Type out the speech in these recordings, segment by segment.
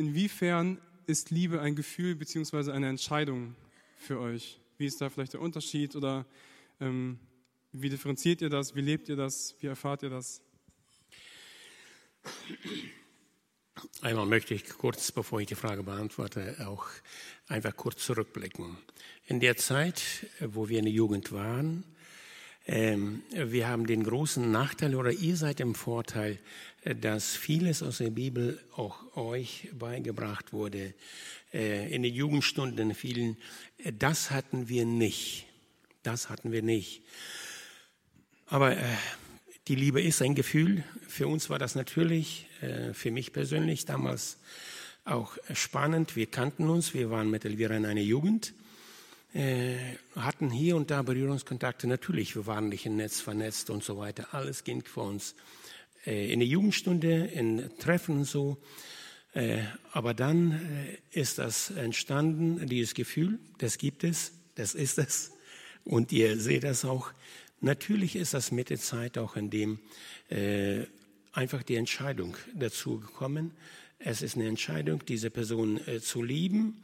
inwiefern ist Liebe ein Gefühl bzw. eine Entscheidung für euch? Wie ist da vielleicht der Unterschied oder ähm, wie differenziert ihr das? Wie lebt ihr das? Wie erfahrt ihr das? Einmal möchte ich kurz, bevor ich die Frage beantworte, auch einfach kurz zurückblicken. In der Zeit, wo wir in der Jugend waren, ähm, wir haben den großen Nachteil oder ihr seid im Vorteil, äh, dass vieles aus der Bibel auch euch beigebracht wurde. Äh, in den Jugendstunden vielen, äh, das hatten wir nicht. Das hatten wir nicht. Aber die Liebe ist ein Gefühl. Für uns war das natürlich, für mich persönlich damals auch spannend. Wir kannten uns, wir waren mit Elvira in einer Jugend. Äh, hatten hier und da Berührungskontakte. Natürlich, wir waren nicht im Netz vernetzt und so weiter. Alles ging für uns äh, in der Jugendstunde, in Treffen und so. Äh, aber dann ist das entstanden, dieses Gefühl, das gibt es, das ist es. Und ihr seht das auch. Natürlich ist das mit der Zeit auch in dem äh, einfach die Entscheidung dazu gekommen. Es ist eine Entscheidung, diese Person äh, zu lieben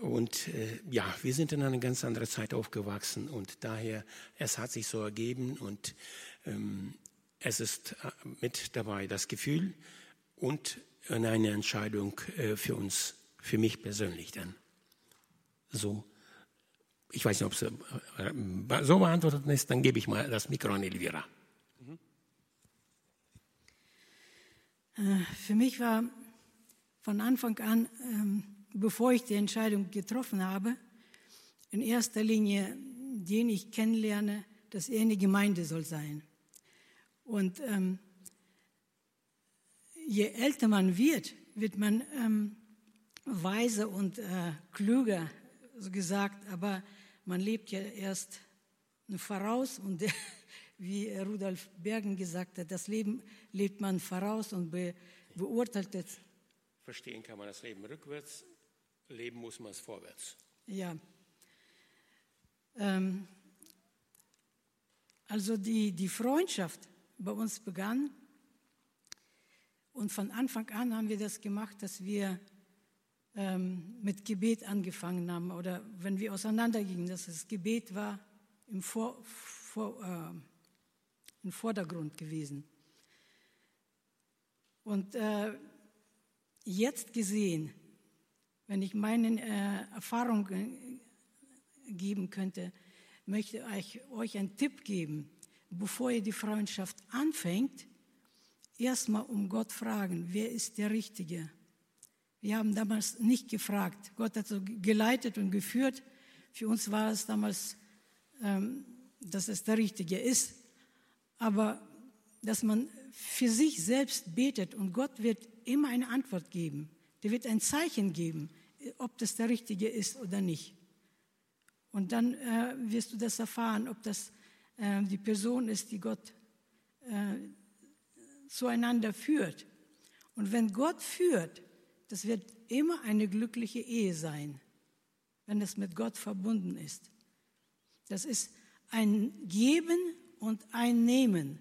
und äh, ja, wir sind in einer ganz anderen Zeit aufgewachsen und daher, es hat sich so ergeben und ähm, es ist äh, mit dabei das Gefühl und eine Entscheidung äh, für uns, für mich persönlich dann. So, ich weiß nicht, ob es äh, äh, so beantwortet ist, dann gebe ich mal das Mikro an Elvira. Äh, für mich war von Anfang an ähm, bevor ich die Entscheidung getroffen habe, in erster Linie den ich kennenlerne, dass er eine Gemeinde soll sein. Und ähm, je älter man wird, wird man ähm, weiser und äh, klüger, so gesagt, aber man lebt ja erst voraus und wie Rudolf Bergen gesagt hat, das Leben lebt man voraus und be, beurteilt es. Verstehen kann man das Leben rückwärts, leben muss man es vorwärts. Ja. Ähm, also die, die Freundschaft bei uns begann und von Anfang an haben wir das gemacht, dass wir ähm, mit Gebet angefangen haben oder wenn wir auseinandergingen, dass das Gebet war im, Vor, vor, äh, im Vordergrund gewesen. Und äh, jetzt gesehen, wenn ich meine äh, Erfahrungen geben könnte, möchte ich euch einen Tipp geben. Bevor ihr die Freundschaft anfängt, erstmal um Gott fragen, wer ist der Richtige? Wir haben damals nicht gefragt. Gott hat so geleitet und geführt. Für uns war es damals, ähm, dass es der Richtige ist. Aber dass man für sich selbst betet und Gott wird immer eine Antwort geben. Der wird ein Zeichen geben, ob das der Richtige ist oder nicht. Und dann äh, wirst du das erfahren, ob das äh, die Person ist, die Gott äh, zueinander führt. Und wenn Gott führt, das wird immer eine glückliche Ehe sein, wenn es mit Gott verbunden ist. Das ist ein Geben und ein Nehmen.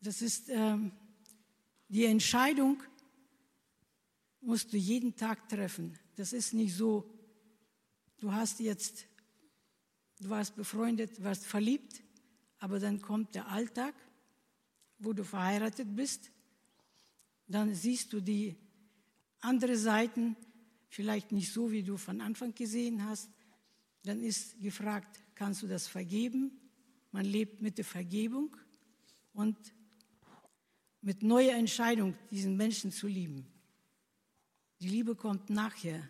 Das ist ähm, die Entscheidung, musst du jeden Tag treffen. Das ist nicht so, du hast jetzt, du warst befreundet, warst verliebt, aber dann kommt der Alltag, wo du verheiratet bist. Dann siehst du die andere Seiten, vielleicht nicht so, wie du von Anfang gesehen hast. Dann ist gefragt, kannst du das vergeben? Man lebt mit der Vergebung und mit neuer Entscheidung, diesen Menschen zu lieben. Die Liebe kommt nachher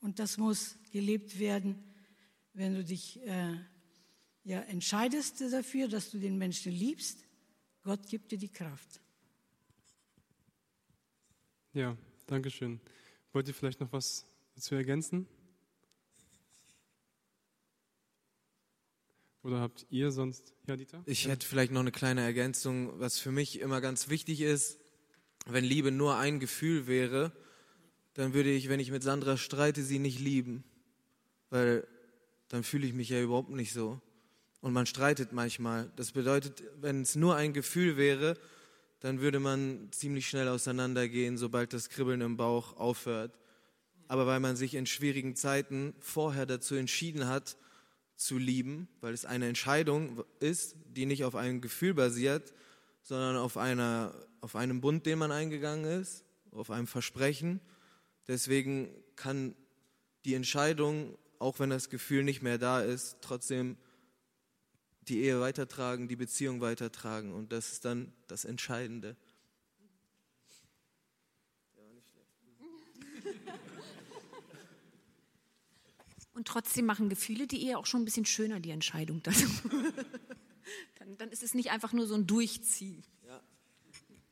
und das muss gelebt werden, wenn du dich äh, ja, entscheidest dafür, dass du den Menschen liebst. Gott gibt dir die Kraft. Ja, danke schön. Wollt ihr vielleicht noch was dazu ergänzen? Oder habt ihr sonst, ja, Dieter? Ich hätte vielleicht noch eine kleine Ergänzung, was für mich immer ganz wichtig ist. Wenn Liebe nur ein Gefühl wäre, dann würde ich, wenn ich mit Sandra streite, sie nicht lieben, weil dann fühle ich mich ja überhaupt nicht so. Und man streitet manchmal. Das bedeutet, wenn es nur ein Gefühl wäre, dann würde man ziemlich schnell auseinandergehen, sobald das Kribbeln im Bauch aufhört. Aber weil man sich in schwierigen Zeiten vorher dazu entschieden hat, zu lieben, weil es eine Entscheidung ist, die nicht auf einem Gefühl basiert, sondern auf, einer, auf einem Bund, den man eingegangen ist, auf einem Versprechen. Deswegen kann die Entscheidung, auch wenn das Gefühl nicht mehr da ist, trotzdem die Ehe weitertragen, die Beziehung weitertragen. Und das ist dann das Entscheidende. Und trotzdem machen Gefühle die Ehe auch schon ein bisschen schöner, die Entscheidung. dann, dann ist es nicht einfach nur so ein Durchziehen.